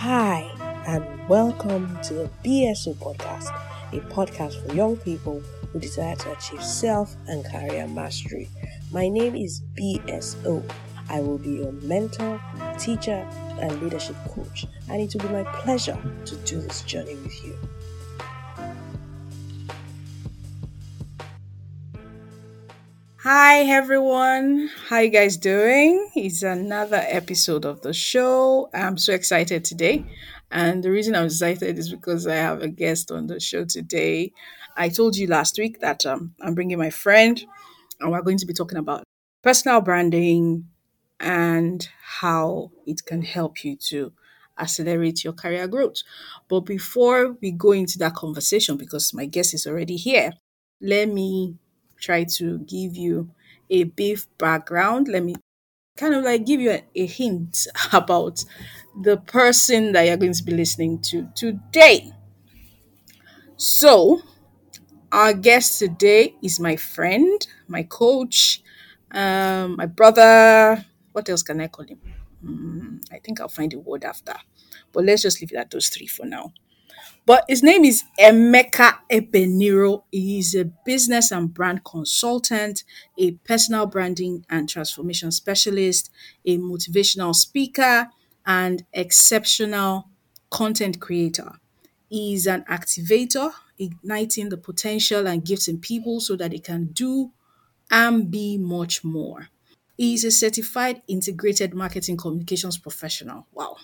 Hi, and welcome to the BSO podcast, a podcast for young people who desire to achieve self and career mastery. My name is BSO. I will be your mentor, teacher, and leadership coach, and it will be my pleasure to do this journey with you. Hi everyone, how you guys doing? It's another episode of the show. I'm so excited today, and the reason I'm excited is because I have a guest on the show today. I told you last week that um, I'm bringing my friend, and we're going to be talking about personal branding and how it can help you to accelerate your career growth. But before we go into that conversation, because my guest is already here, let me try to give you a brief background. Let me kind of like give you a, a hint about the person that you're going to be listening to today. So, our guest today is my friend, my coach, um, my brother. What else can I call him? Mm, I think I'll find a word after. But let's just leave it at those three for now. But his name is Emeka Ebeniro. He is a business and brand consultant, a personal branding and transformation specialist, a motivational speaker, and exceptional content creator. He is an activator, igniting the potential and gifts in people so that they can do and be much more. He is a certified integrated marketing communications professional. Wow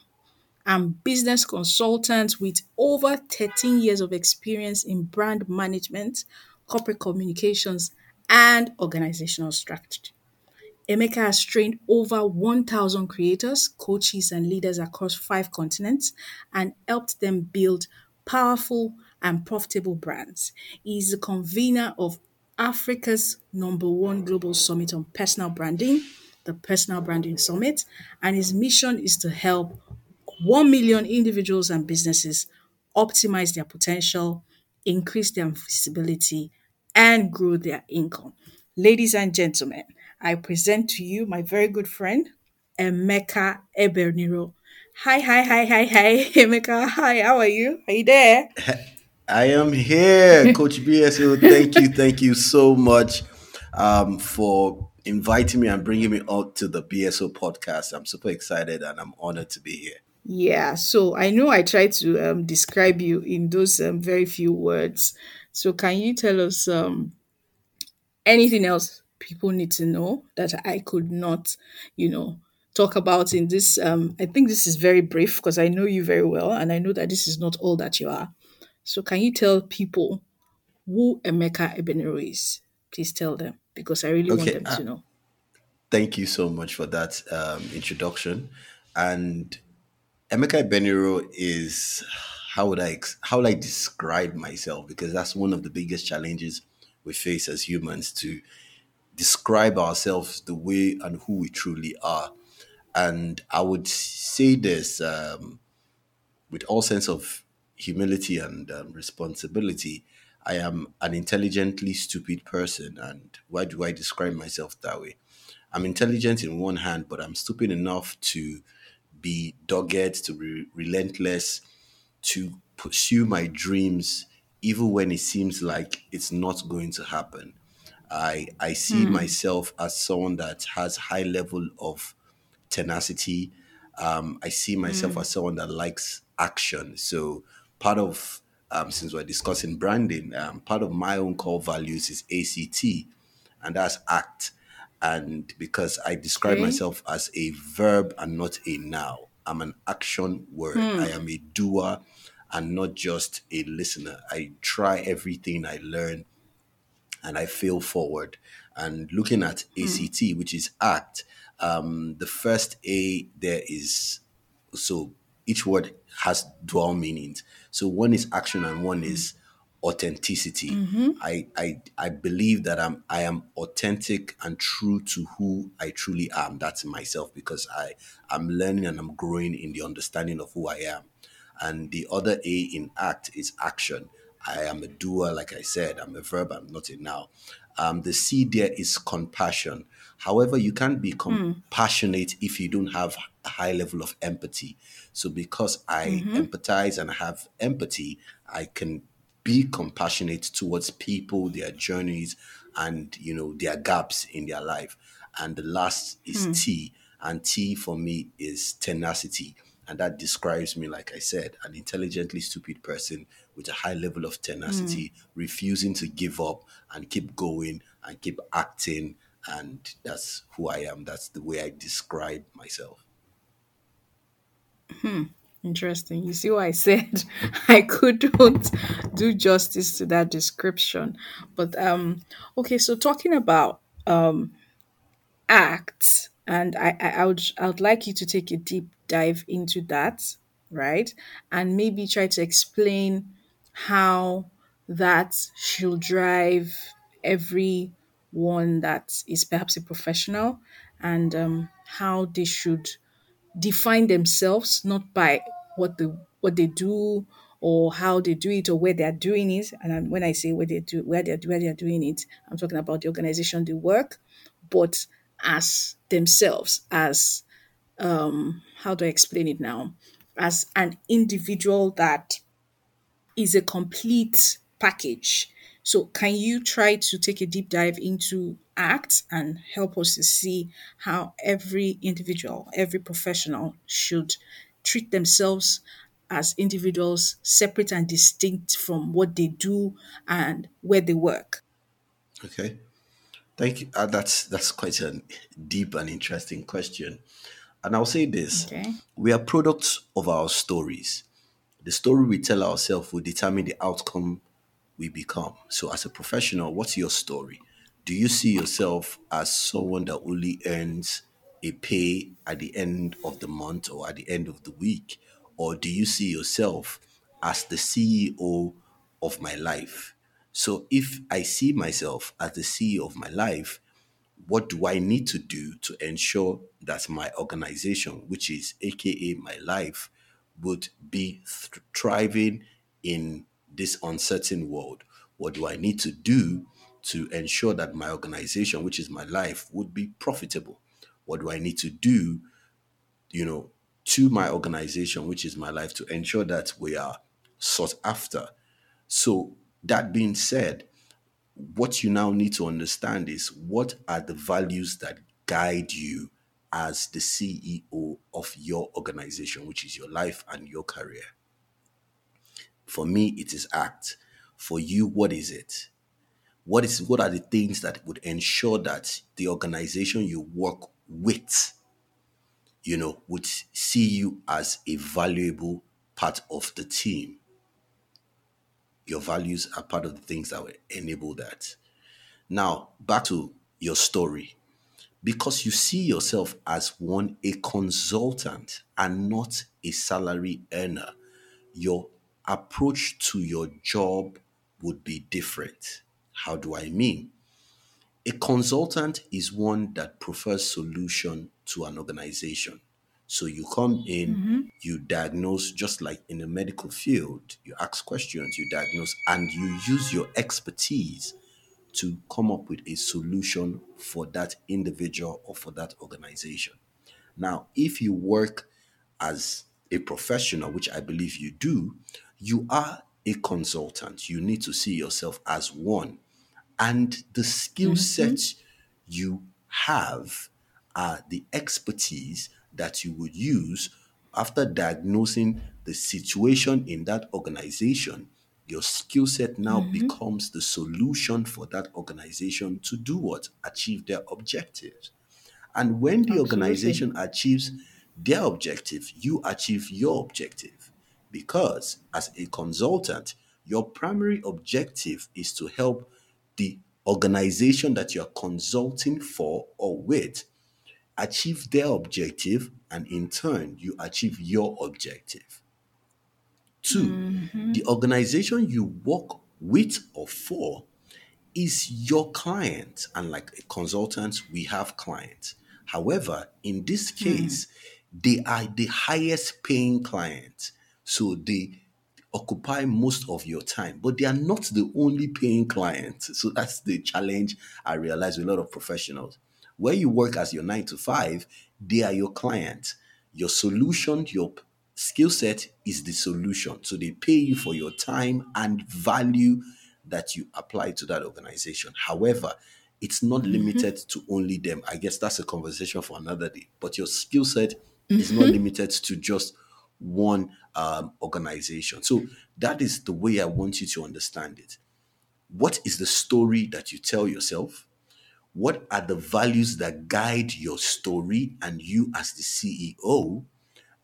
and business consultant with over 13 years of experience in brand management, corporate communications, and organizational strategy. Emeka has trained over 1,000 creators, coaches, and leaders across five continents and helped them build powerful and profitable brands. He is the convener of Africa's number one global summit on personal branding, the Personal Branding Summit, and his mission is to help 1 million individuals and businesses optimize their potential, increase their visibility, and grow their income. Ladies and gentlemen, I present to you my very good friend, Emeka Ebeniro. Hi, hi, hi, hi, hi, Emeka. Hi, how are you? Are you there? I am here, Coach BSO. Thank you, thank you so much um, for inviting me and bringing me out to the BSO podcast. I'm super excited and I'm honored to be here. Yeah, so I know I tried to um, describe you in those um, very few words. So can you tell us um, anything else people need to know that I could not, you know, talk about in this? Um, I think this is very brief because I know you very well, and I know that this is not all that you are. So can you tell people who Emeka Ebeniro is? Please tell them because I really want Okay, them uh, to know. thank you so much for that um, introduction. And Emeka Beniro is how would I how would I describe myself? Because that's one of the biggest challenges we face as humans to describe ourselves the way and who we truly are. And I would say this um, with all sense of humility and um, responsibility. I am an intelligently stupid person, and why do I describe myself that way? I'm intelligent in one hand, but I'm stupid enough to be dogged, to be relentless, to pursue my dreams, even when it seems like it's not going to happen. I I see myself as someone that has high level of tenacity. Um, I see myself as someone that likes action. So part of um, since we're discussing branding, um, part of my own core values is ACT, and that's act. And because I describe Okay. myself as a verb and not a noun, I'm an action word. Hmm. I am a doer and not just a listener. I try everything I learn and I fail forward. And looking at hmm. ACT, which is ACT, um, the first A there is so each word has dual meanings. So one is action and one hmm. is authenticity. Mm-hmm. I, I I believe that I'm I am authentic and true to who I truly am. That's myself because I I'm learning and I'm growing in the understanding of who I am. And the other A in act is action. I am a doer, like I said. I'm a verb, I'm not a noun. Um, the C there is compassion. However, you can't be hmm. compassionate if you don't have a high level of empathy. So, because I mm-hmm. empathize and have empathy, I can be compassionate towards people, their journeys, and you know their gaps in their life. And the last is hmm. T, and T for me is tenacity. And that describes me, like I said, an intelligently stupid person with a high level of tenacity, hmm. refusing to give up and keep going and keep acting. And that's who I am. That's the way I describe myself. Hmm. Interesting. You see what I said? I couldn't do justice to that description. But um okay, so talking about um acts, and I, I, would I would like you to take a deep dive into that, right? And maybe try to explain how that should drive everyone that is perhaps a professional and um, how they should define themselves not by what the what they do or how they do it or where they are doing it. And when I say where they do where they are where they are doing it, I'm talking about the organization they work, but as themselves, as um, how do I explain it now? As an individual that is a complete package. So, can you try to take a deep dive into ACT and help us to see how every individual, every professional should treat themselves as individuals separate and distinct from what they do and where they work? Okay. Thank you. Uh, that's that's quite a deep and interesting question. And I'll say this: Okay. we are products of our stories. The story we tell ourselves will determine the outcome we become. So, as a professional, what's your story? Do you see yourself as someone that only earns a pay at the end of the month or at the end of the week? Or do you see yourself as the CEO of my life? So, if I see myself as the CEO of my life, what do I need to do to ensure that my organization, which is AKA my life, would be th- thriving in this uncertain world? What do I need to do to ensure that my organization, which is my life, would be profitable? What do I need to do, you know, to my organization, which is my life, to ensure that we are sought after? So, that being said, what you now need to understand is what are the values that guide you as the CEO of your organization, which is your life and your career. For me, it is ACT. For you, what is it? What is what are the things that would ensure that the organization you work with, you know, would see you as a valuable part of the team? Your values are part of the things that will enable that. Now, back to your story. Because you see yourself as one, a consultant and not a salary earner, your approach to your job would be different. How do I mean? A consultant is one that prefers solution to an organization. So you come in, mm-hmm. you diagnose, just like in the medical field, you ask questions, you diagnose, and you use your expertise to come up with a solution for that individual or for that organization. Now, if you work as a professional, which I believe you do, you are a consultant. You need to see yourself as one. And the skill mm-hmm. sets you have are the expertise that you would use after diagnosing the situation in that organization. Your skill set now mm-hmm. becomes the solution for that organization to do what? Achieve their objectives. And when the Absolutely. organization achieves their objective, you achieve your objective. Because as a consultant, your primary objective is to help the organization that you're consulting for or with achieve their objective, and in turn, you achieve your objective. Two, mm-hmm. the organization you work with or for is your client. And like a consultant, we have clients. However, in this hmm. case, they are the highest paying client. So the occupy most of your time, but they are not the only paying clients. So that's the challenge I realize with a lot of professionals. Where you work as your nine to five, they are your clients. Your solution, your skill set is the solution. So they pay you for your time and value that you apply to that organization. However, it's not mm-hmm. limited to only them. I guess that's a conversation for another day. But your skill set is not mm-hmm. limited to just one um, organization. So that is the way I want you to understand it. What is the story that you tell yourself? What are the values that guide your story and you as the CEO?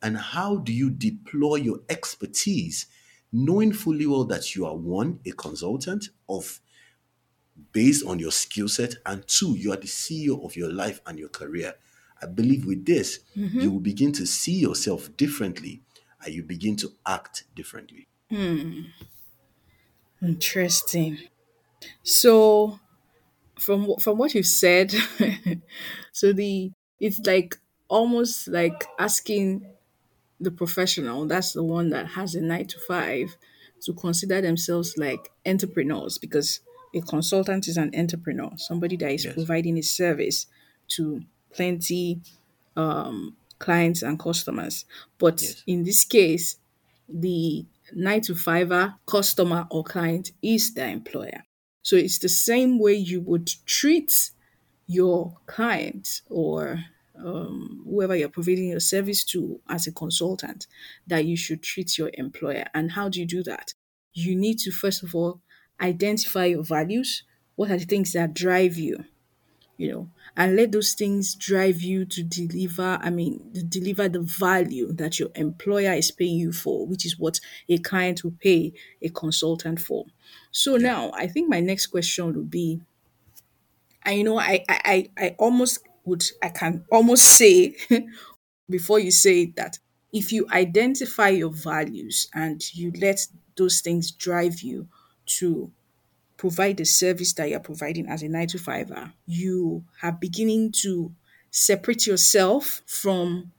And how do you deploy your expertise, knowing fully well that you are one, a consultant of based on your skill set, and two, you are the CEO of your life and your career. I believe with this, you mm-hmm. will begin to see yourself differently and you begin to act differently. Hmm. Interesting. So from from what you've said, so the it's like almost like asking the professional, that's the one that has a nine to five, to consider themselves like entrepreneurs because a consultant is an entrepreneur, somebody that is Yes. providing a service to plenty clients and customers. But Yes. in this case, the nine to fiver customer or client is the employer. So it's the same way you would treat your client or um, whoever you're providing your service to as a consultant that you should treat your employer. And how do you do that? You need to, first of all, identify your values. What are the things that drive you? You know, and let those things drive you to deliver, I mean, to deliver the value that your employer is paying you for, which is what a client will pay a consultant for. So Yeah. now I think my next question would be, and you know, I I, I I almost would I can almost say before you say that if you identify your values and you let those things drive you to provide the service that you're providing as a nine to fiver, you are beginning to separate yourself from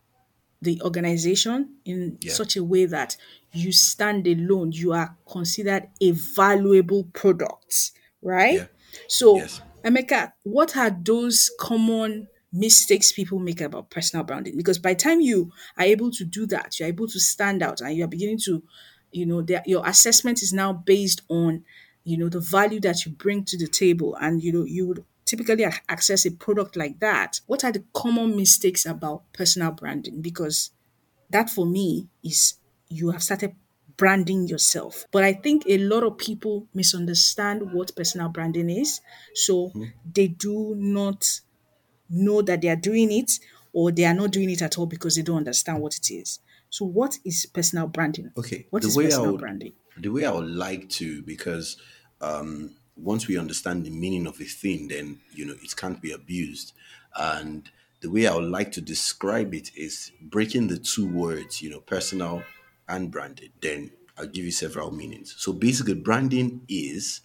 the organization in Yeah. such a way that you stand alone. You are considered a valuable product, right? Yeah. So, Yes. Emeka, what are those common mistakes people make about personal branding? Because by the time you are able to do that, you're able to stand out and you're beginning to, you know, your assessment is now based on, you know, the value that you bring to the table. And, you know, you would typically access a product like that. What are the common mistakes about personal branding? Because that for me is you have started branding yourself. But I think a lot of people misunderstand what personal branding is. So mm-hmm. they do not know that they are doing it or they are not doing it at all because they don't understand what it is. So what is personal branding? Okay. What The is personal would branding? the way I would like to, because um, once we understand the meaning of a thing, then you know it can't be abused. And the way I would like to describe it is breaking the two words, you know, personal and branded. Then I'll give you several meanings. So basically, branding is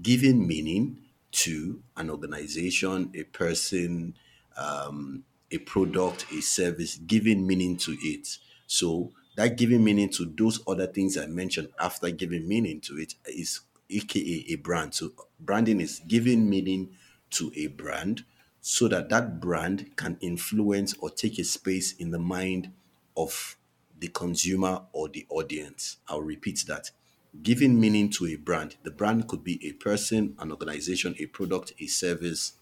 giving meaning to an organization, a person, um, a product, a service, giving meaning to it. So that giving meaning to those other things I mentioned after giving meaning to it is aka a brand. So branding is giving meaning to a brand so that that brand can influence or take a space in the mind of the consumer or the audience. I'll repeat that. Giving meaning to a brand. The brand could be a person, an organization, a product, a service,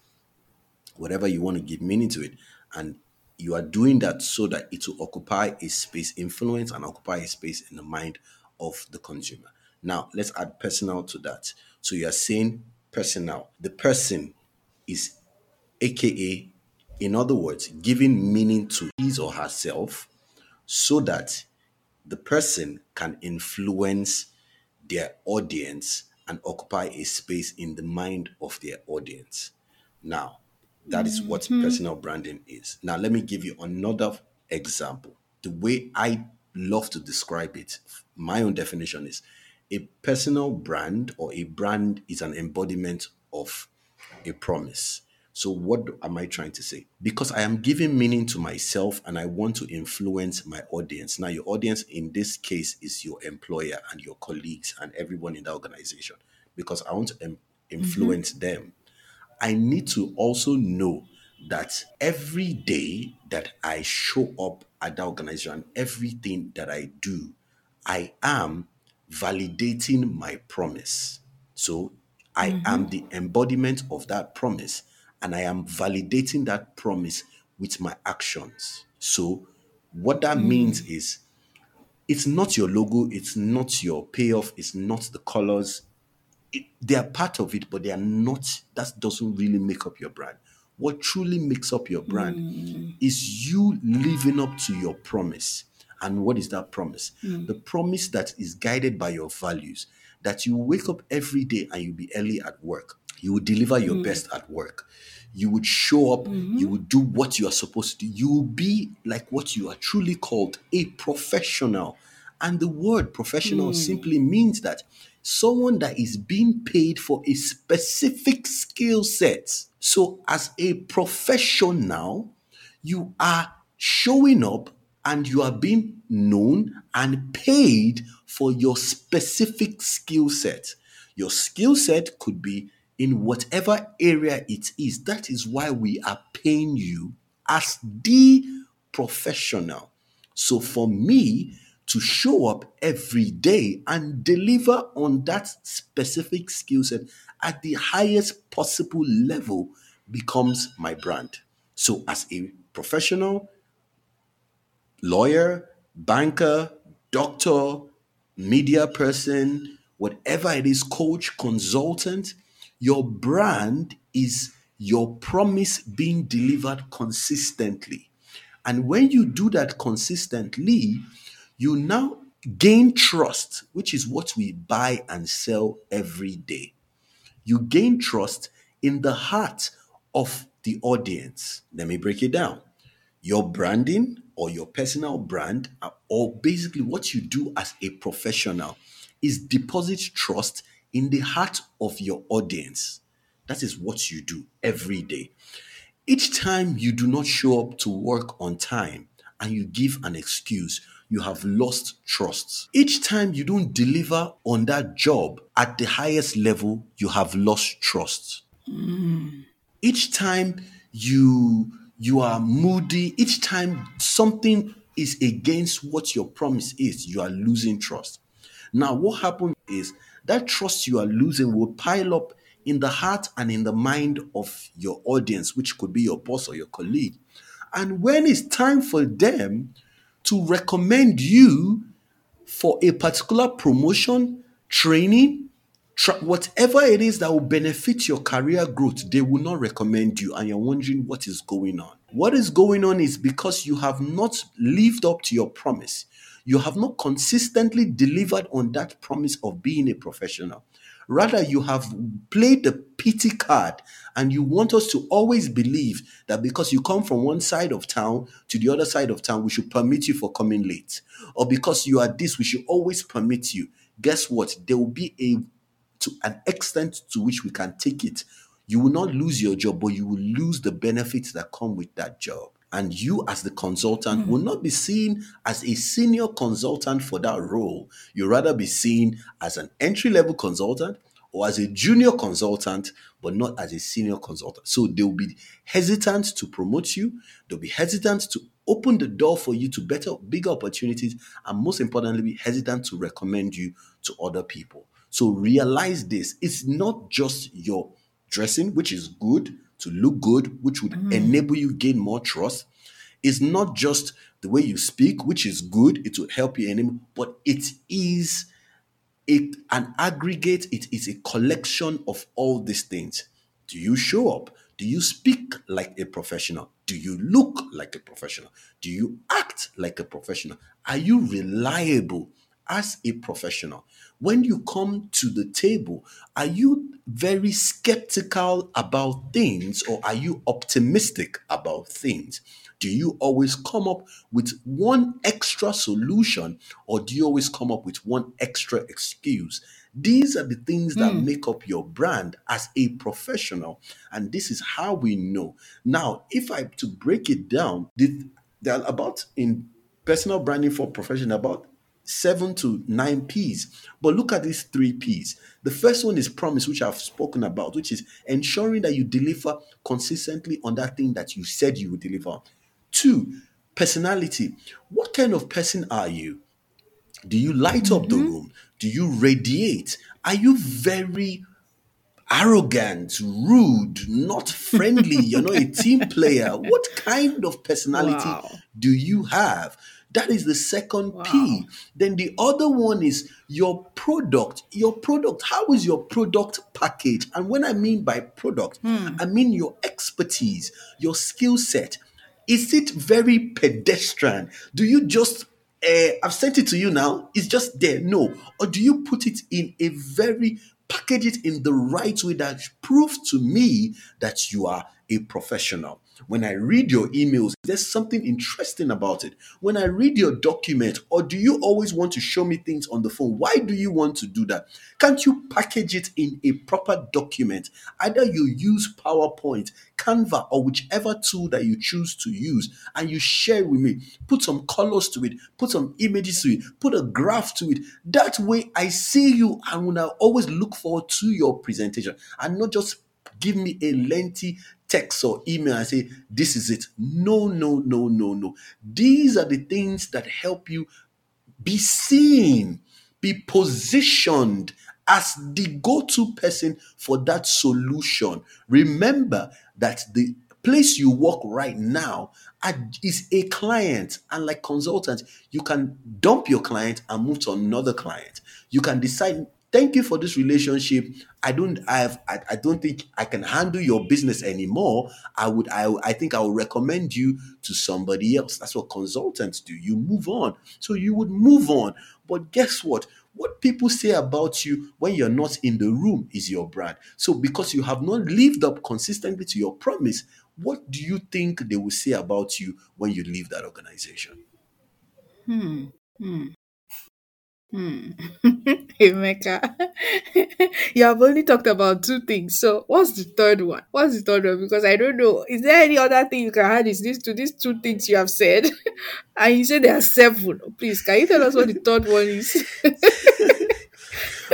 whatever you want to give meaning to it. And you are doing that so that it will occupy a space, influence and occupy a space in the mind of the consumer. Now, let's add personal to that. So you are saying personal. The person is aka, in other words, giving meaning to his or herself so that the person can influence their audience and occupy a space in the mind of their audience. Now, that is what mm-hmm. personal branding is. Now, let me give you another example. The way I love to describe it, my own definition is a personal brand or a brand is an embodiment of a promise. So, what am I trying to say? Because I am giving meaning to myself and I want to influence my audience. Now, your audience in this case is your employer and your colleagues and everyone in the organization because I want to em- influence mm-hmm. them. I need to also know that every day that I show up at the organization, everything that I do, I am validating my promise. So I mm-hmm. am the embodiment of that promise and I am validating that promise with my actions. So what that mm. means is it's not your logo, it's not your payoff, it's not the colors, they are part of it, but they are not, that doesn't really make up your brand. What truly makes up your brand mm. is you living up to your promise. And what is that promise? Mm. The promise that is guided by your values, that you wake up every day and you be early at work. You will deliver your mm. best at work. You would show up, mm-hmm. you would do what you are supposed to do. You will be like what you are truly called a professional. And the word professional mm. simply means that someone that is being paid for a specific skill set. So, as a professional, you are showing up and you are being known and paid for your specific skill set. Your skill set could be in whatever area it is. That is why we are paying you as the professional. So for me to show up every day and deliver on that specific skill set at the highest possible level becomes my brand. So as a professional, lawyer, banker, doctor, media person, whatever it is, coach, consultant, your brand is your promise being delivered consistently. And when you do that consistently, you now gain trust, which is what we buy and sell every day. You gain trust in the heart of the audience. Let me break it down your branding or your personal brand, uh, or basically what you do as a professional, is deposit trust in the heart of your audience. That is what you do every day. Each time you do not show up to work on time and you give an excuse, you have lost trust. Each time you don't deliver on that job at the highest level, you have lost trust each time you you are moody. Each time something is against what your promise is you are losing trust. Now what happens is that trust you are losing will pile up in the heart and in the mind of your audience which could be your boss or your colleague. And when it's time for them to recommend you for a particular promotion, training, whatever it is that will benefit your career growth, they will not recommend you, and you're wondering what is going on. What is going on is because you have not lived up to your promise. You have not consistently delivered on that promise of being a professional. Rather, you have played the pity card and you want us to always believe that because you come from one side of town to the other side of town, we should permit you for coming late. Or because you are this, we should always permit you. Guess what? There will be a to an extent to which we can take it. You will not lose your job, but you will lose the benefits that come with that job. And you, as the consultant, hmm. will not be seen as a senior consultant for that role. You'll rather be seen as an entry level consultant or as a junior consultant, but not as a senior consultant. So they'll be hesitant to promote you, they'll be hesitant to open the door for you to better, bigger opportunities, and most importantly, be hesitant to recommend you to other people. So realize this it's not just your dressing, which is good to look good, which would mm. enable you gain more trust. It's not just the way you speak, which is good, it will help you enable, but it is it an aggregate, it is a collection of all these things. Do you show up? Do you speak like a professional? Do you look like a professional? Do you act like a professional? Are you reliable as a professional? When you come to the table, are you very skeptical about things or are you optimistic about things? Do you always come up with one extra solution or do you always come up with one extra excuse? These are the things that hmm. make up your brand as a professional. And this is how we know. Now, if I to break it down, the, there are about in personal branding for professional about seven to nine P's. But look at these three P's. The first one is promise, which I've spoken about, which is ensuring that you deliver consistently on that thing that you said you would deliver. Two, personality. What kind of person are you? Do you light up the mm-hmm. room? Do you radiate? Are you very arrogant, rude, not friendly? You're not a team player. What kind of personality Wow. do you have? That is the second Wow. P. Then the other one is your product. Your product. How is your product package? And when I mean by product, I mean your expertise, your skill set. Is it very pedestrian? Do you just uh, I've sent it to you now. It's just there. No. Or do you put it in a very package it in the right way that proves to me that you are a professional? When I read your emails, there's something interesting about it. When I read your document, or do you always want to show me things on the phone? Why do you want to do that? Can't you package it in a proper document? Either you use PowerPoint, Canva, or whichever tool that you choose to use, and you share with me. Put some colors to it, put some images to it, put a graph to it. That way, I see you and I always look forward to your presentation and not just give me a lengthy text or email and say, This is it. No, no, no, no, no. These are the things that help you be seen, be positioned as the go to person for that solution. Remember that the place you work right now is a client, and like consultants, you can dump your client and move to another client. You can decide. Thank you for this relationship. I don't I have I, I don't think I can handle your business anymore. I would I I think I will recommend you to somebody else. That's what consultants do. You move on. So you would move on. But guess what? What people say about you when you're not in the room is your brand. So because you have not lived up consistently to your promise, what do you think they will say about you when you leave that organization? Hmm, hmm. Emeka, you have only talked about two things. So what's the third one? What's the third one? Because I don't know. Is there any other thing you can add? Is this to these two things you have said? and you said there are seven. Please, can you tell us what the third one is?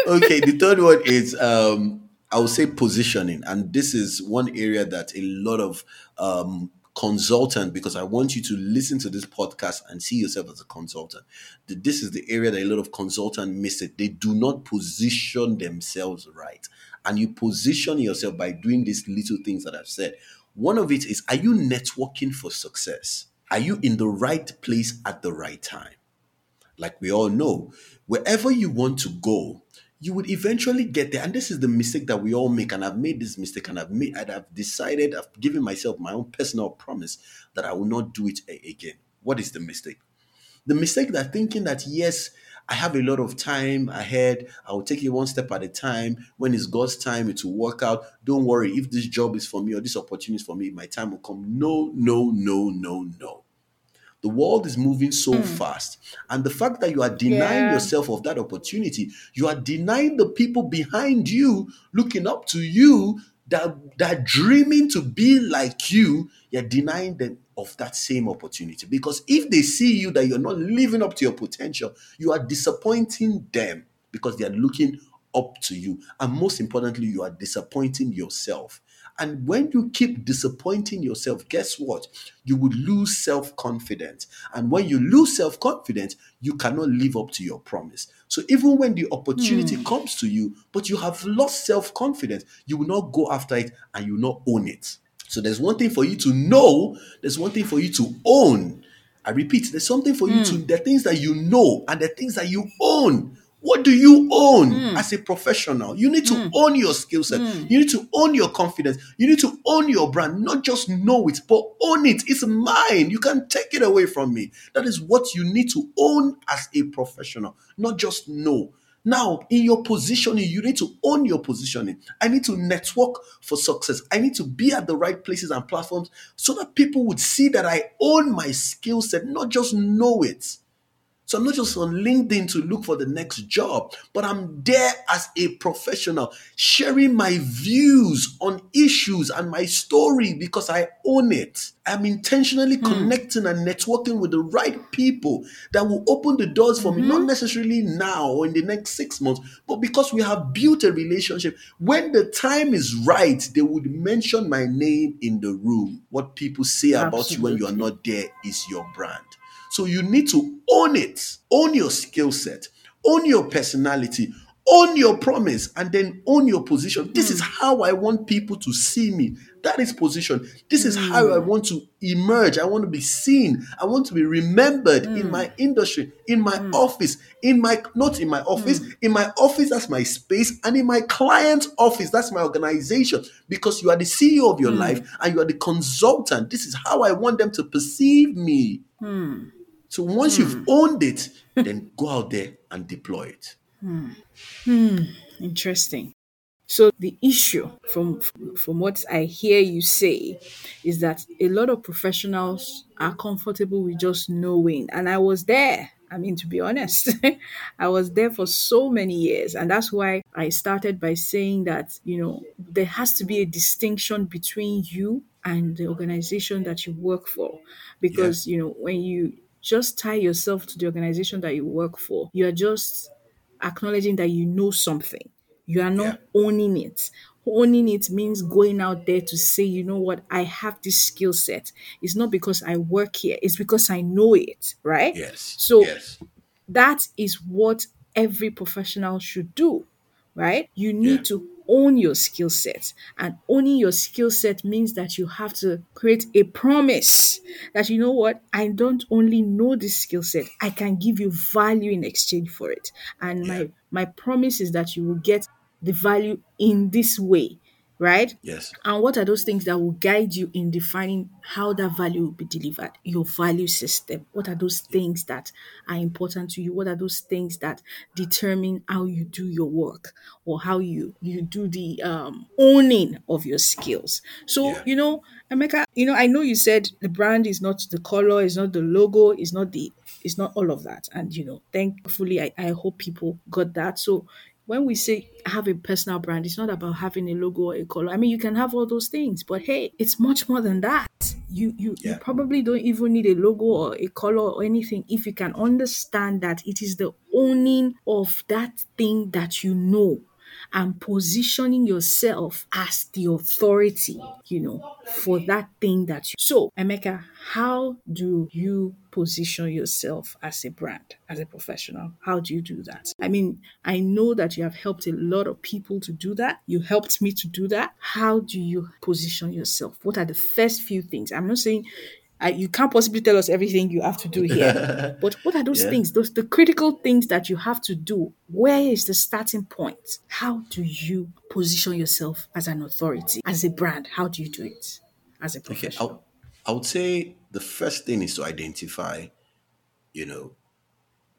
okay, the third one is um I would say positioning, and this is one area that a lot of um consultant because I want you to listen to this podcast and see yourself as a consultant. This is the area that a lot of consultants miss it. They do not position themselves right. And you position yourself by doing these little things that I've said. One of it is are you networking for success? Are you in the right place at the right time? like we all know, wherever you want to go, you would eventually get there. And this is the mistake that we all make. And I've made this mistake and I've made and I've decided, I've given myself my own personal promise that I will not do it a- again. What is the mistake? The mistake that thinking that yes, I have a lot of time ahead. I will take it one step at a time. When it's God's time, it will work out. Don't worry. If this job is for me or this opportunity is for me, my time will come. No, no, no, no, no. The world is moving so hmm. fast. And the fact that you are denying Yeah. yourself of that opportunity, you are denying the people behind you looking up to you that, that are dreaming to be like you, you're denying them of that same opportunity. Because if they see you that you're not living up to your potential, you are disappointing them because they are looking up to you. And most importantly, you are disappointing yourself. And when you keep disappointing yourself, guess what? You would lose self confidence. And when you lose self confidence, you cannot live up to your promise. So even when the opportunity hmm. comes to you, but you have lost self confidence, you will not go after it and you will not own it. So there's one thing for you to know, there's one thing for you to own. I repeat, there's something for you to, hmm. there are things that you know and are things that you own. What do you own mm. as a professional? You need to mm. own your skill set. Mm. You need to own your confidence. You need to own your brand, not just know it, but own it. It's mine. You can't take it away from me. That is what you need to own as a professional, not just know. Now, in your positioning, you need to own your positioning. I need to network for success. I need to be at the right places and platforms so that people would see that I own my skill set, not just know it. So I'm not just on LinkedIn to look for the next job, but I'm there as a professional, sharing my views on issues and my story because I own it. I'm intentionally hmm. connecting and networking with the right people that will open the doors for me, not mm-hmm. necessarily now or in the next six months, but because we have built a relationship. When the time is right, they would mention my name in the room. What people say about you when you are not there is your brand. So you need to own it, own your skill set, own your personality, own your promise, and then own your position. This is hmm. how I want people to see me. That is position. This is how I hmm. want to emerge. I want to be seen. I want to be remembered in hmm. my industry, in my office, in my not in my office, in my office, that's my space, and in my client's office, that's my organization. Because you are the CEO of your life and you are the consultant. This is how I want them to perceive me. So once you've hmm. owned it, then go out there and deploy it. Hmm. Hmm. Interesting. So the issue from from what I hear you say is that a lot of professionals are comfortable with just knowing and I was there. I mean to be honest, I was there for so many years and that's why I started by saying that, you know, there has to be a distinction between you and the organization that you work for Yeah. because, you know, when you just tie yourself to the organization that you work for, you are just acknowledging that you know something. You are Yeah. not owning it. Owning it means going out there to say, you know what, I have this skill set. It's not because I work here, it's because I know it, right? Yes. So Yes. that is what every professional should do, right? You Yeah. need to own your skill set. And owning your skill set means that you have to create a promise that, you know what, I don't only know this skill set, I can give you value in exchange for it. And Yeah. my, my promise is that you will get the value in this way, right? Yes. And what are those things that will guide you in defining how that value will be delivered? Your value system. What are those things that are important to you? What are those things that determine how you do your work or how you you do the um, owning of your skills? So Yeah. you know, Emeka, you know, I know you said the brand is not the color, is not the logo, is not the, it's not all of that. And you know, thankfully, I, I hope people got that. So when we say have a personal brand, it's not about having a logo or a color. I mean, you can have all those things, but hey, it's much more than that. You you you probably don't even need a logo or a color or anything if you can understand that it is the owning of that thing that you know and positioning yourself as the authority, you know, for that thing that you. So, Emeka, how do you position yourself as a brand, as a professional? How do you do that? I mean, I know that you have helped a lot of people to do that. You helped me to do that. How do you position yourself? What are the first few things? I'm not saying uh, you can't possibly tell us everything you have to do here. But what are those Yeah. things, those the critical things that you have to do? Where is the starting point? How do you position yourself as an authority, as a brand? How do you do it as a Okay. professional? I, I would say the first thing is to identify, you know,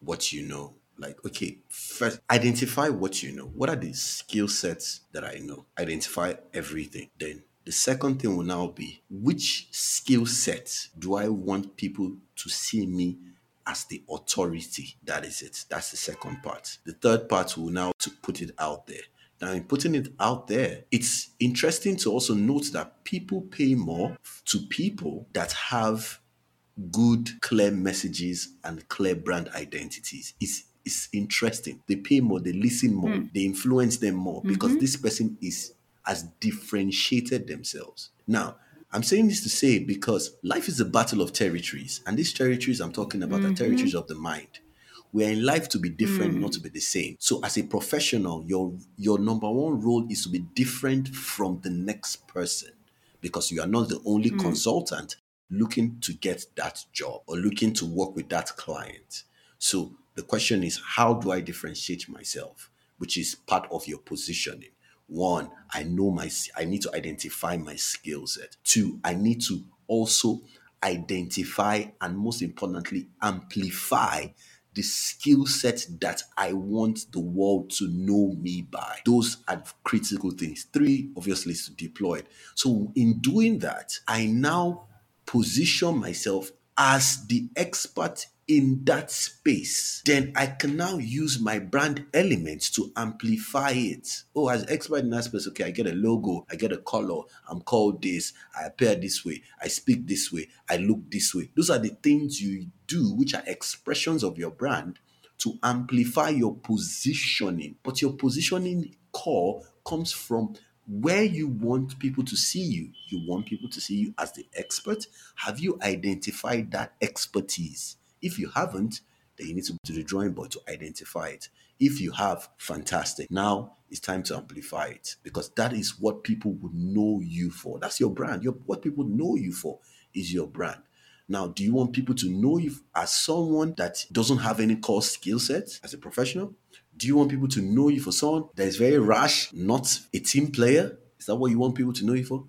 what you know. Like, okay, first identify what you know. What are the skill sets that I know? Identify everything. Then the second thing will now be which skill set do I want people to see me as the authority? That is it. That's the second part. The third part will now to put it out there. Now, in putting it out there, it's interesting to also note that people pay more to people that have good, clear messages and clear brand identities. It's it's interesting. They pay more, they listen more, hmm. they influence them more because mm-hmm. this person is has differentiated themselves. Now, I'm saying this to say because life is a battle of territories, and these territories I'm talking about are mm-hmm. territories of the mind. We're in life to be different, not mm. to be the same. So, as a professional, your your number one role is to be different from the next person because you are not the only mm. consultant looking to get that job or looking to work with that client. So The question is, how do I differentiate myself? Which is part of your positioning. One, I know my, I need to identify my skill set. Two, I need to also identify and most importantly, amplify the skill set that I want the world to know me by. Those are critical things. Three, obviously, is to deploy it. So, in doing that, I now position myself as the expert in that space, then I can now use my brand elements to amplify it. Oh, as expert in that space, okay, I get a logo, I get a color, I'm called this, I appear this way, I speak this way, I look this way. Those are the things you do, which are expressions of your brand to amplify your positioning. But your positioning core comes from where you want people to see you. You want people to see you as the expert. Have you identified that expertise? If you haven't, then you need to go to the drawing board to identify it. If you have, fantastic. Now it's time to amplify it because that is what people would know you for. That's your brand. Your, what people know you for is your brand. Now, do you want people to know you as someone that doesn't have any core skill set as a professional? Do you want people to know you for someone that is very rash, not a team player? Is that what you want people to know you for?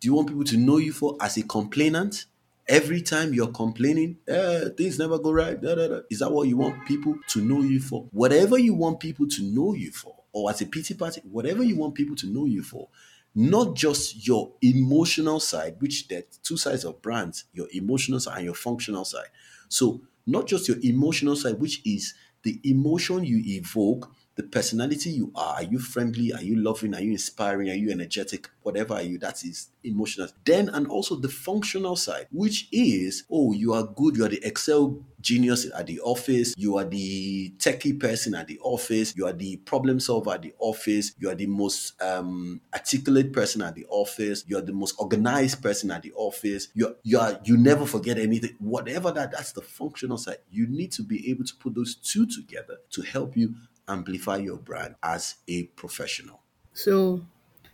Do you want people to know you for as a complainant? Every time you're complaining, eh, things never go right. Da, da, da. Is that what you want people to know you for? Whatever you want people to know you for, or as a pity party, whatever you want people to know you for, not just your emotional side, which there are two sides of brands, your emotional side and your functional side. So, not just your emotional side, which is the emotion you evoke the personality you are. Are you friendly? Are you loving? Are you inspiring? Are you energetic? Whatever are you, that is emotional. Then, and also the functional side, which is, oh, you are good. You are the Excel genius at the office. You are the techie person at the office. You are the problem solver at the office. You are the most um, articulate person at the office. You are the most organized person at the office. You are, you are you never forget anything. Whatever that, that's the functional side. You need to be able to put those two together to help you amplify your brand as a professional. So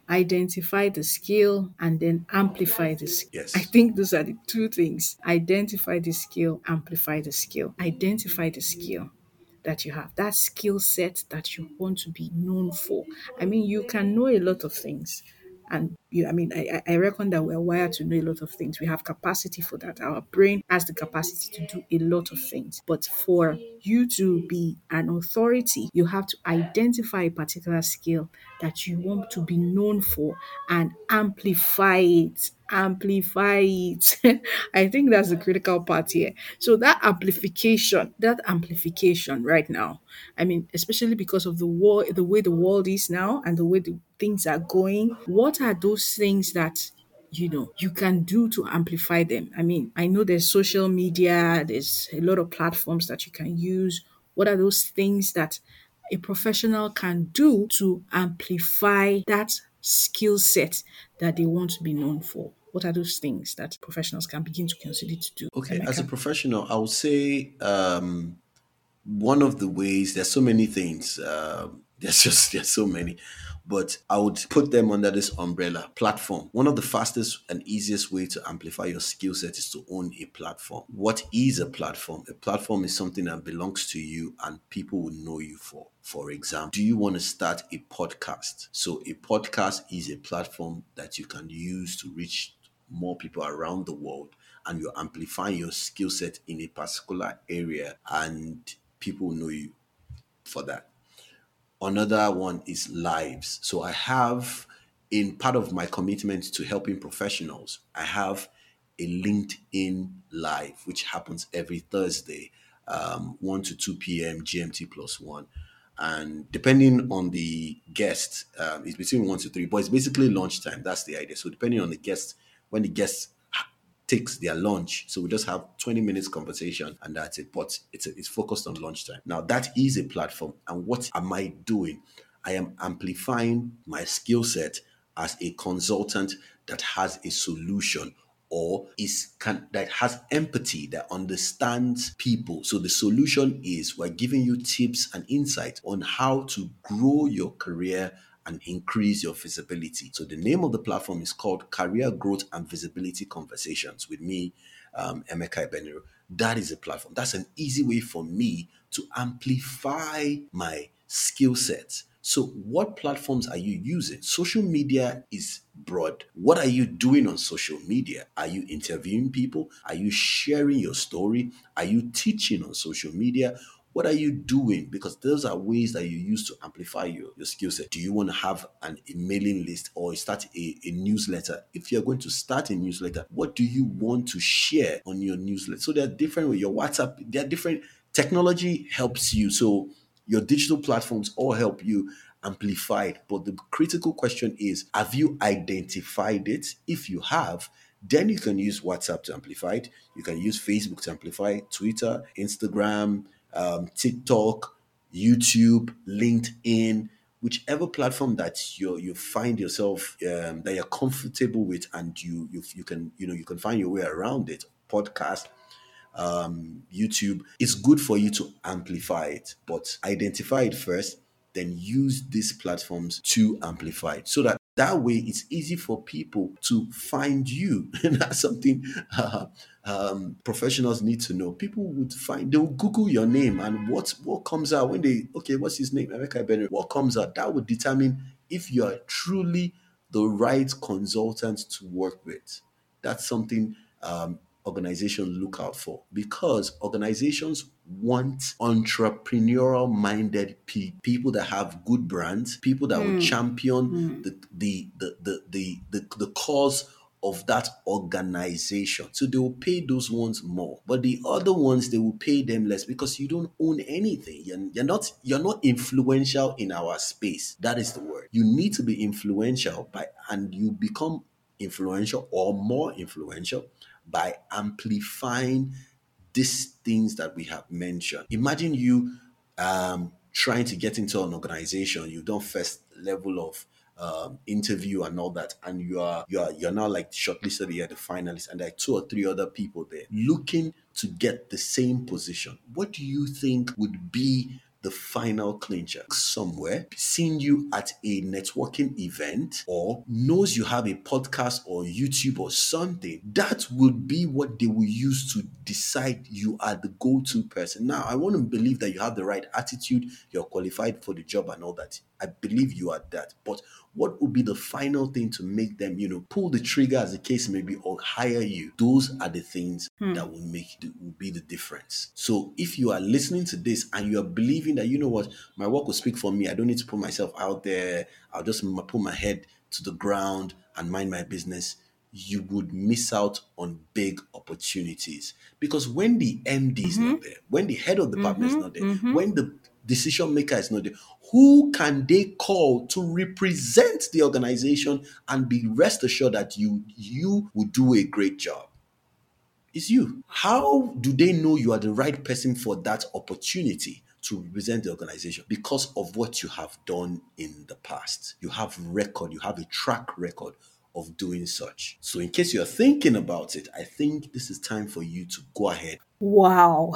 identify the skill and then amplify the skill. Yes. I think those are the two things. Identify the skill, amplify the skill. Identify the skill that you have, that skill set that you want to be known for. I mean, you can know a lot of things. And you, I mean, I, I reckon that we're wired to know a lot of things. We have capacity for that. Our brain has the capacity to do a lot of things. But for you to be an authority, you have to identify a particular skill that you want to be known for and amplify it. Amplify it. I think that's the critical part here. So that amplification, that amplification right now, I mean, especially because of the war, the way the world is now and the way the things are going, what are those things that you know you can do to amplify them i mean i know there's social media there's a lot of platforms that you can use what are those things that a professional can do to amplify that skill set that they want to be known for what are those things that professionals can begin to consider to do? Okay, as a professional, I would say um, one of the ways there's so many things um, there's just there's so many but i would put them under this umbrella platform. One of the fastest and easiest way to amplify your skill set is to own a platform. What is a platform? A platform is something that belongs to you and people will know you for for example. Do you want to start a podcast? So a podcast is a platform that you can use to reach more people around the world and you're amplifying your skill set in a particular area and people know you for that. Another one is lives. So I have in part of my commitment to helping professionals, I have a LinkedIn live, which happens every Thursday, um, 1 to 2 p.m. GMT plus one. And depending on the guest, um, it's between 1 to 3, but it's basically lunchtime. That's the idea. So depending on the guest, when the guest takes their lunch. So we just have 20 minutes conversation and that's it. But it's, it's focused on lunchtime. Now that is a platform. And what am I doing? I am amplifying my skill set as a consultant that has a solution or is can, that has empathy that understands people so the solution is we're giving you tips and insights on how to grow your career and increase your visibility. So the name of the platform is called Career Growth and Visibility Conversations with me, um, Emeka Ebeniro. that is a platform. That's an easy way for me to amplify my skill sets. So, what platforms are you using? Social media is broad. What are you doing on social media? Are you interviewing people? Are you sharing your story? Are you teaching on social media? What are you doing? Because those are ways that you use to amplify your, your skill set. Do you want to have an a mailing list or start a, a newsletter? If you're going to start a newsletter, what do you want to share on your newsletter? So there are different with your WhatsApp, there are different technology helps you. So your digital platforms all help you amplify it. But the critical question is have you identified it? If you have, then you can use WhatsApp to amplify it. You can use Facebook to amplify it, Twitter, Instagram, um, TikTok, YouTube, LinkedIn, whichever platform that you you find yourself um, that you're comfortable with, and you you you can you know you can find your way around it. Podcast, um, YouTube, it's good for you to amplify it, but identify it first, then use these platforms to amplify it so that that way it's easy for people to find you. and that's something uh, um, professionals need to know. People would find, they'll Google your name and what, what comes out when they, okay, what's his name? Emeka Ebeniro. What comes out? That would determine if you are truly the right consultant to work with. That's something um, organizations look out for because organizations want entrepreneurial minded pe- people that have good brands, people that will hmm. champion hmm. the, the, the, the, the, the, the cause of that organization. So they will pay those ones more. But the other ones they will pay them less because you don't own anything. You're, you're not you're not influential in our space. That is the word. You need to be influential by and you become influential or more influential by amplifying these things that we have mentioned. Imagine you um, trying to get into an organization, you've done first level of um, interview and all that, and you are you are you're now like shortlisted, you're the finalist, and there are two or three other people there looking to get the same position. What do you think would be the final clincher somewhere, seeing you at a networking event, or knows you have a podcast or YouTube or something, that would be what they will use to decide you are the go to person. Now, I want to believe that you have the right attitude, you're qualified for the job, and all that. I believe you are that. But what would be the final thing to make them, you know, pull the trigger as the case may be or hire you? Those are the things hmm. that will make will be the difference. So if you are listening to this and you are believing that, you know what, my work will speak for me, I don't need to put myself out there, I'll just put my head to the ground and mind my business. You would miss out on big opportunities because when the MD is not mm-hmm. there, when the head of the department is mm-hmm. not there, mm-hmm. when the decision maker is not there, who can they call to represent the organization and be rest assured that you you will do a great job? It's you. How do they know you are the right person for that opportunity to represent the organization? Because of what you have done in the past. You have record, you have a track record of doing such. So in case you're thinking about it, I think this is time for you to go ahead. Wow.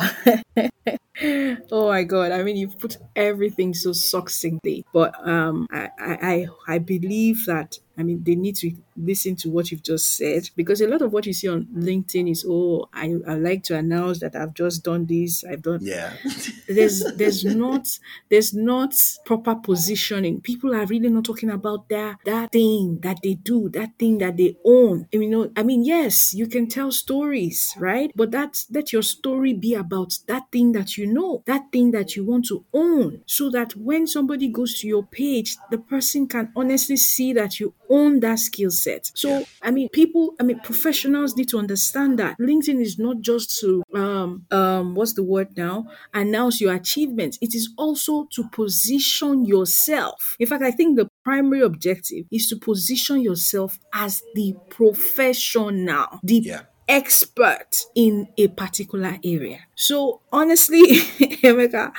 Oh my god! I mean, you've put everything so succinctly, but um, I, I, I believe that I mean they need to listen to what you've just said because a lot of what you see on LinkedIn is oh I I like to announce that I've just done this I've done Yeah. there's there's not there's not proper positioning. People are really not talking about that that thing that they do, that thing that they own. I mean, you know, I mean, yes, you can tell stories, right? But that's let your story be about that thing that you know, that thing that you want to own, so that when somebody goes to your page, the person can honestly see that you own that skill set. So I mean, people, I mean, professionals need to understand that LinkedIn is not just to um um what's the word now announce your achievements. It is also to position yourself. In fact, I think the primary objective is to position yourself as the professional, the Yeah. Expert in a particular area. So honestly, Emeka,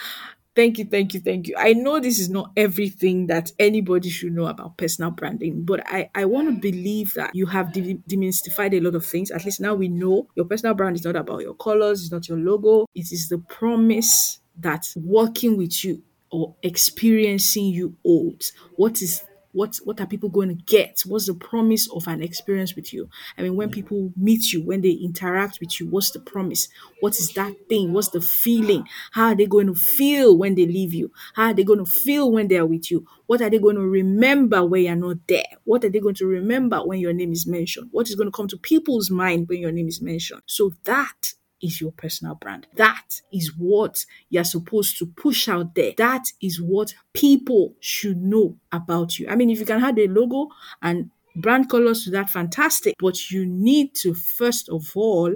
thank you, thank you, thank you. I know this is not everything that anybody should know about personal branding, but I, I want to believe that you have de- demystified a lot of things. At least now we know your personal brand is not about your colors, it's not your logo, it is the promise that working with you or experiencing you holds. What is what what are people going to get? What's the promise of an experience with you? I mean, when people meet you, when they interact with you, what's the promise? What is that thing? What's the feeling? How are they going to feel when they leave you? How are they going to feel when they are with you? What are they going to remember when you're not there? What are they going to remember when your name is mentioned? What is going to come to people's mind when your name is mentioned? So that is your personal brand. That is what you're supposed to push out there. That is what people should know about you. I mean, if you can have a logo and brand colors to that, fantastic. But you need to first of all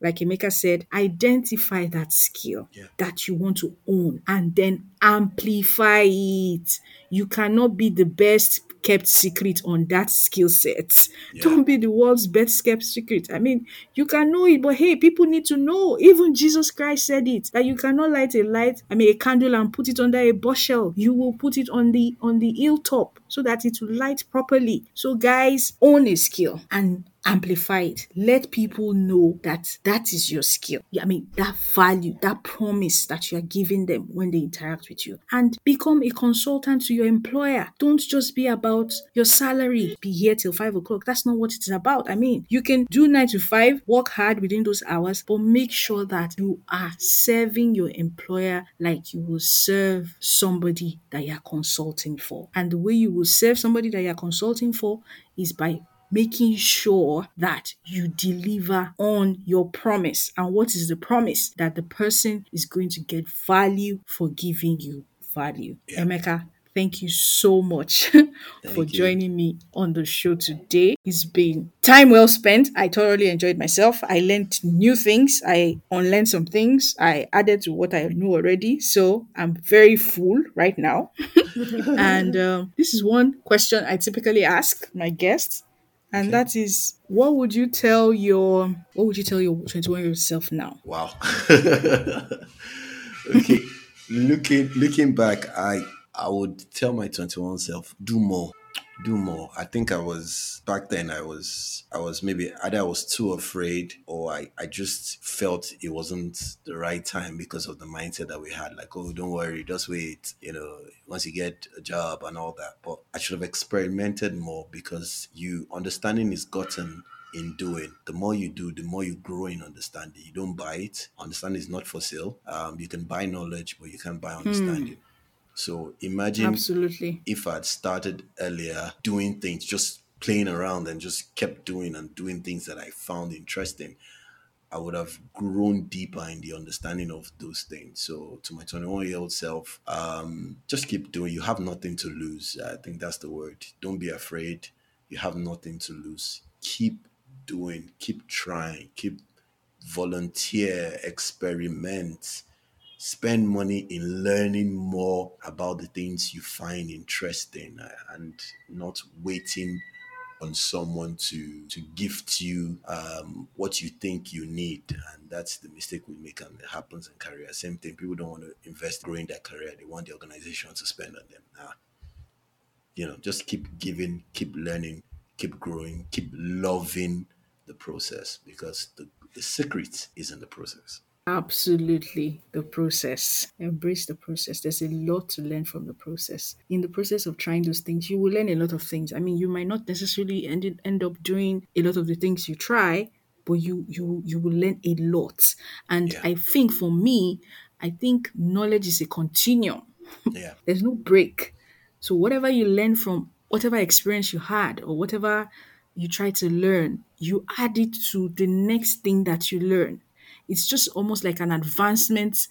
like Emeka said, identify that skill Yeah. that you want to own and then amplify it. You cannot be the best kept secret on that skill set. Yeah. Don't be the world's best kept secret. I mean, you can know it, but hey, people need to know. Even Jesus Christ said it that you cannot light a light, I mean, a candle and put it under a bushel. You will put it on the on the hilltop so that it will light properly. So, guys, own a skill and amplify it. Let people know that that is your skill. I mean, that value, that promise that you are giving them when they interact with you. And become a consultant to your employer. Don't just be about your salary. Be here till five o'clock. That's not what it's about. I mean, you can do nine to five, work hard within those hours, but make sure that you are serving your employer like you will serve somebody that you're consulting for. And the way you will serve somebody that you're consulting for is by making sure that you deliver on your promise. And what is the promise? That the person is going to get value for giving you value. Yeah. Emeka, thank you so much for you. joining me on the show today. It's been time well spent. I thoroughly enjoyed myself. I learned new things. I unlearned some things. I added to what I knew already. So I'm very full right now. and um, this is one question I typically ask my guests and Okay. that is what would you tell your what would you tell your 21 year old self now Wow. okay. looking looking back, I I would tell my 21 self, do more. Do more. I think I was back then I was I was maybe either I was too afraid or I, I just felt it wasn't the right time because of the mindset that we had. Like, oh don't worry, just wait, you know, once you get a job and all that. But I should have experimented more because you understanding is gotten in doing. The more you do, the more you grow in understanding. You don't buy it. Understanding is not for sale. Um, you can buy knowledge, but you can't buy understanding. So imagine absolutely if I'd started earlier doing things, just playing around and just kept doing and doing things that I found interesting, I would have grown deeper in the understanding of those things. So to my 21 year old self, um, just keep doing. You have nothing to lose. I think that's the word. Don't be afraid. You have nothing to lose. Keep doing, keep trying, keep volunteer, experiment, spend money in learning more about the things you find interesting uh, and not waiting on someone to to gift you um, what you think you need. And that's the mistake we make and it happens in career. Same thing people don't want to invest growing their career. They want the organization to spend on them. Nah. you know just keep giving keep learning keep growing keep loving the process because the, the secret is in the process absolutely the process. Embrace the process. There's a lot to learn from the process. In the process of trying those things you will learn a lot of things. I mean you might not necessarily end, end up doing a lot of the things you try but you you you will learn a lot. And Yeah. i think for me i think knowledge is a continuum. Yeah. There's no break. So whatever you learn from whatever experience you had or whatever you try to learn, you add it to the next thing that you learn. It's just almost like an advancement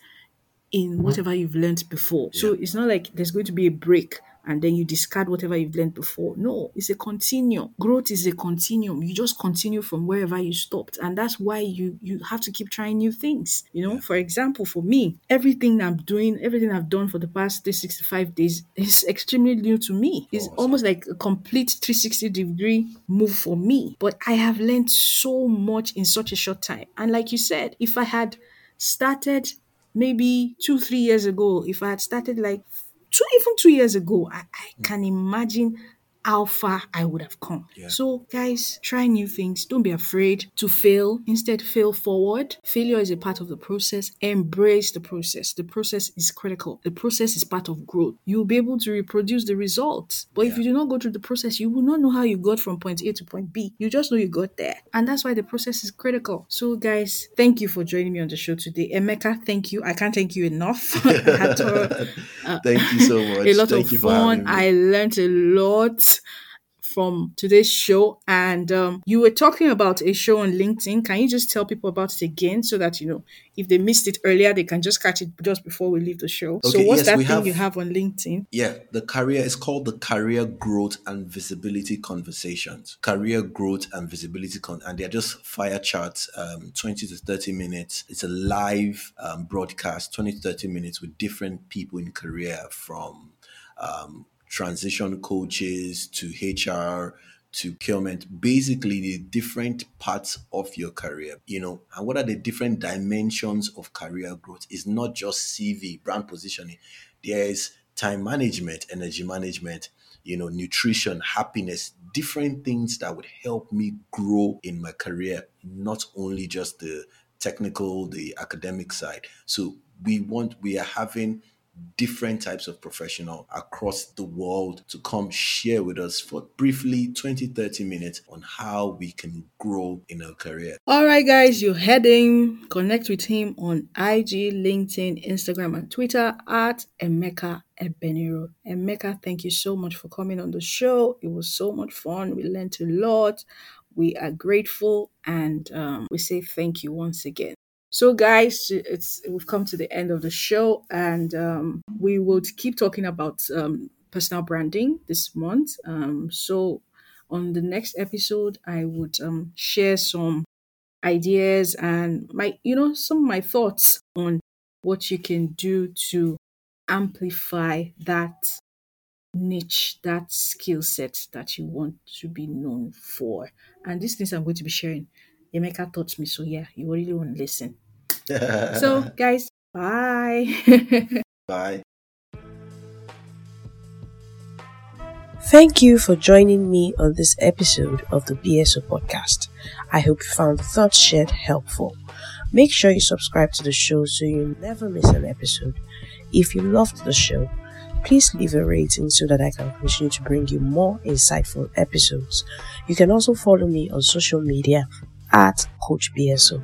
in whatever you've learned before. So it's not like there's going to be a break and then you discard whatever you've learned before. No, it's a continuum. Growth is a continuum. You just continue from wherever you stopped. And that's why you you have to keep trying new things. You know, for example, for me, everything I'm doing, everything I've done for the past 365 days is extremely new to me. It's Awesome. almost like a complete 360 degree move for me. But I have learned so much in such a short time. And like you said, if I had started maybe two, three years ago, if I had started like two, even two years ago, I, I mm. can imagine how far I would have come. Yeah. So, guys, try new things. Don't be afraid to fail. Instead, fail forward. Failure is a part of the process. Embrace the process. The process is critical. The process is part of growth. You'll be able to reproduce the results. But if you do not go through the process, you will not know how you got from point A to point B. You just know you got there. And that's why the process is critical. So, guys, thank you for joining me on the show today. Emeka, thank you. I can't thank you enough. Thank you so much. a lot Thank of you for fun. I learned a lot from today's show. And um, you were talking about a show on LinkedIn. Can you just tell people about it again so that, you know, if they missed it earlier, they can just catch it just before we leave the show? so, what's yes, that thing have- you have on LinkedIn? Yeah, the career is called the Career Growth and Visibility Conversations. Career Growth and Visibility Con, and they're just fire chats, um, 20 to 30 minutes. It's a live um, broadcast, 20 to 30 minutes with different people in career from um, transition coaches to HR to procurement, basically the different parts of your career, you know, and what are the different dimensions of career growth? It's not just CV, brand positioning. There's time management, energy management, you know, nutrition, happiness, different things that would help me grow in my career, not only just the technical, the academic side. So we want, we are having different types of professional across the world to come share with us for briefly 20 30 minutes on how we can grow in our career All right, guys, you're heading. Connect with him on IG, LinkedIn, Instagram, and Twitter at Emeka Ebeniro. Emeka, thank you so much for coming on the show. It was so much fun. We learned a lot. We are grateful and um, we say thank you once again. So, guys, it's we've come to the end of the show, and um, we will keep talking about um, personal branding this month. Um, so, on the next episode, I would um, share some ideas and my, you know, some of my thoughts on what you can do to amplify that niche, that skill set that you want to be known for. And these things I'm going to be sharing, Emeka taught me. So, yeah, you really want to listen. So, guys, bye. bye Thank you for joining me on this episode of the BSO podcast. I hope you found the thoughts shared helpful. Make sure you subscribe to the show so you never miss an episode. If you loved the show, please leave a rating so that I can continue to bring you more insightful episodes. You can also follow me on social media at Coach BSO.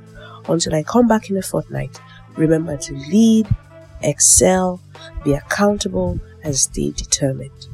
Until I come back in a fortnight, remember to lead, excel, be accountable, and stay determined.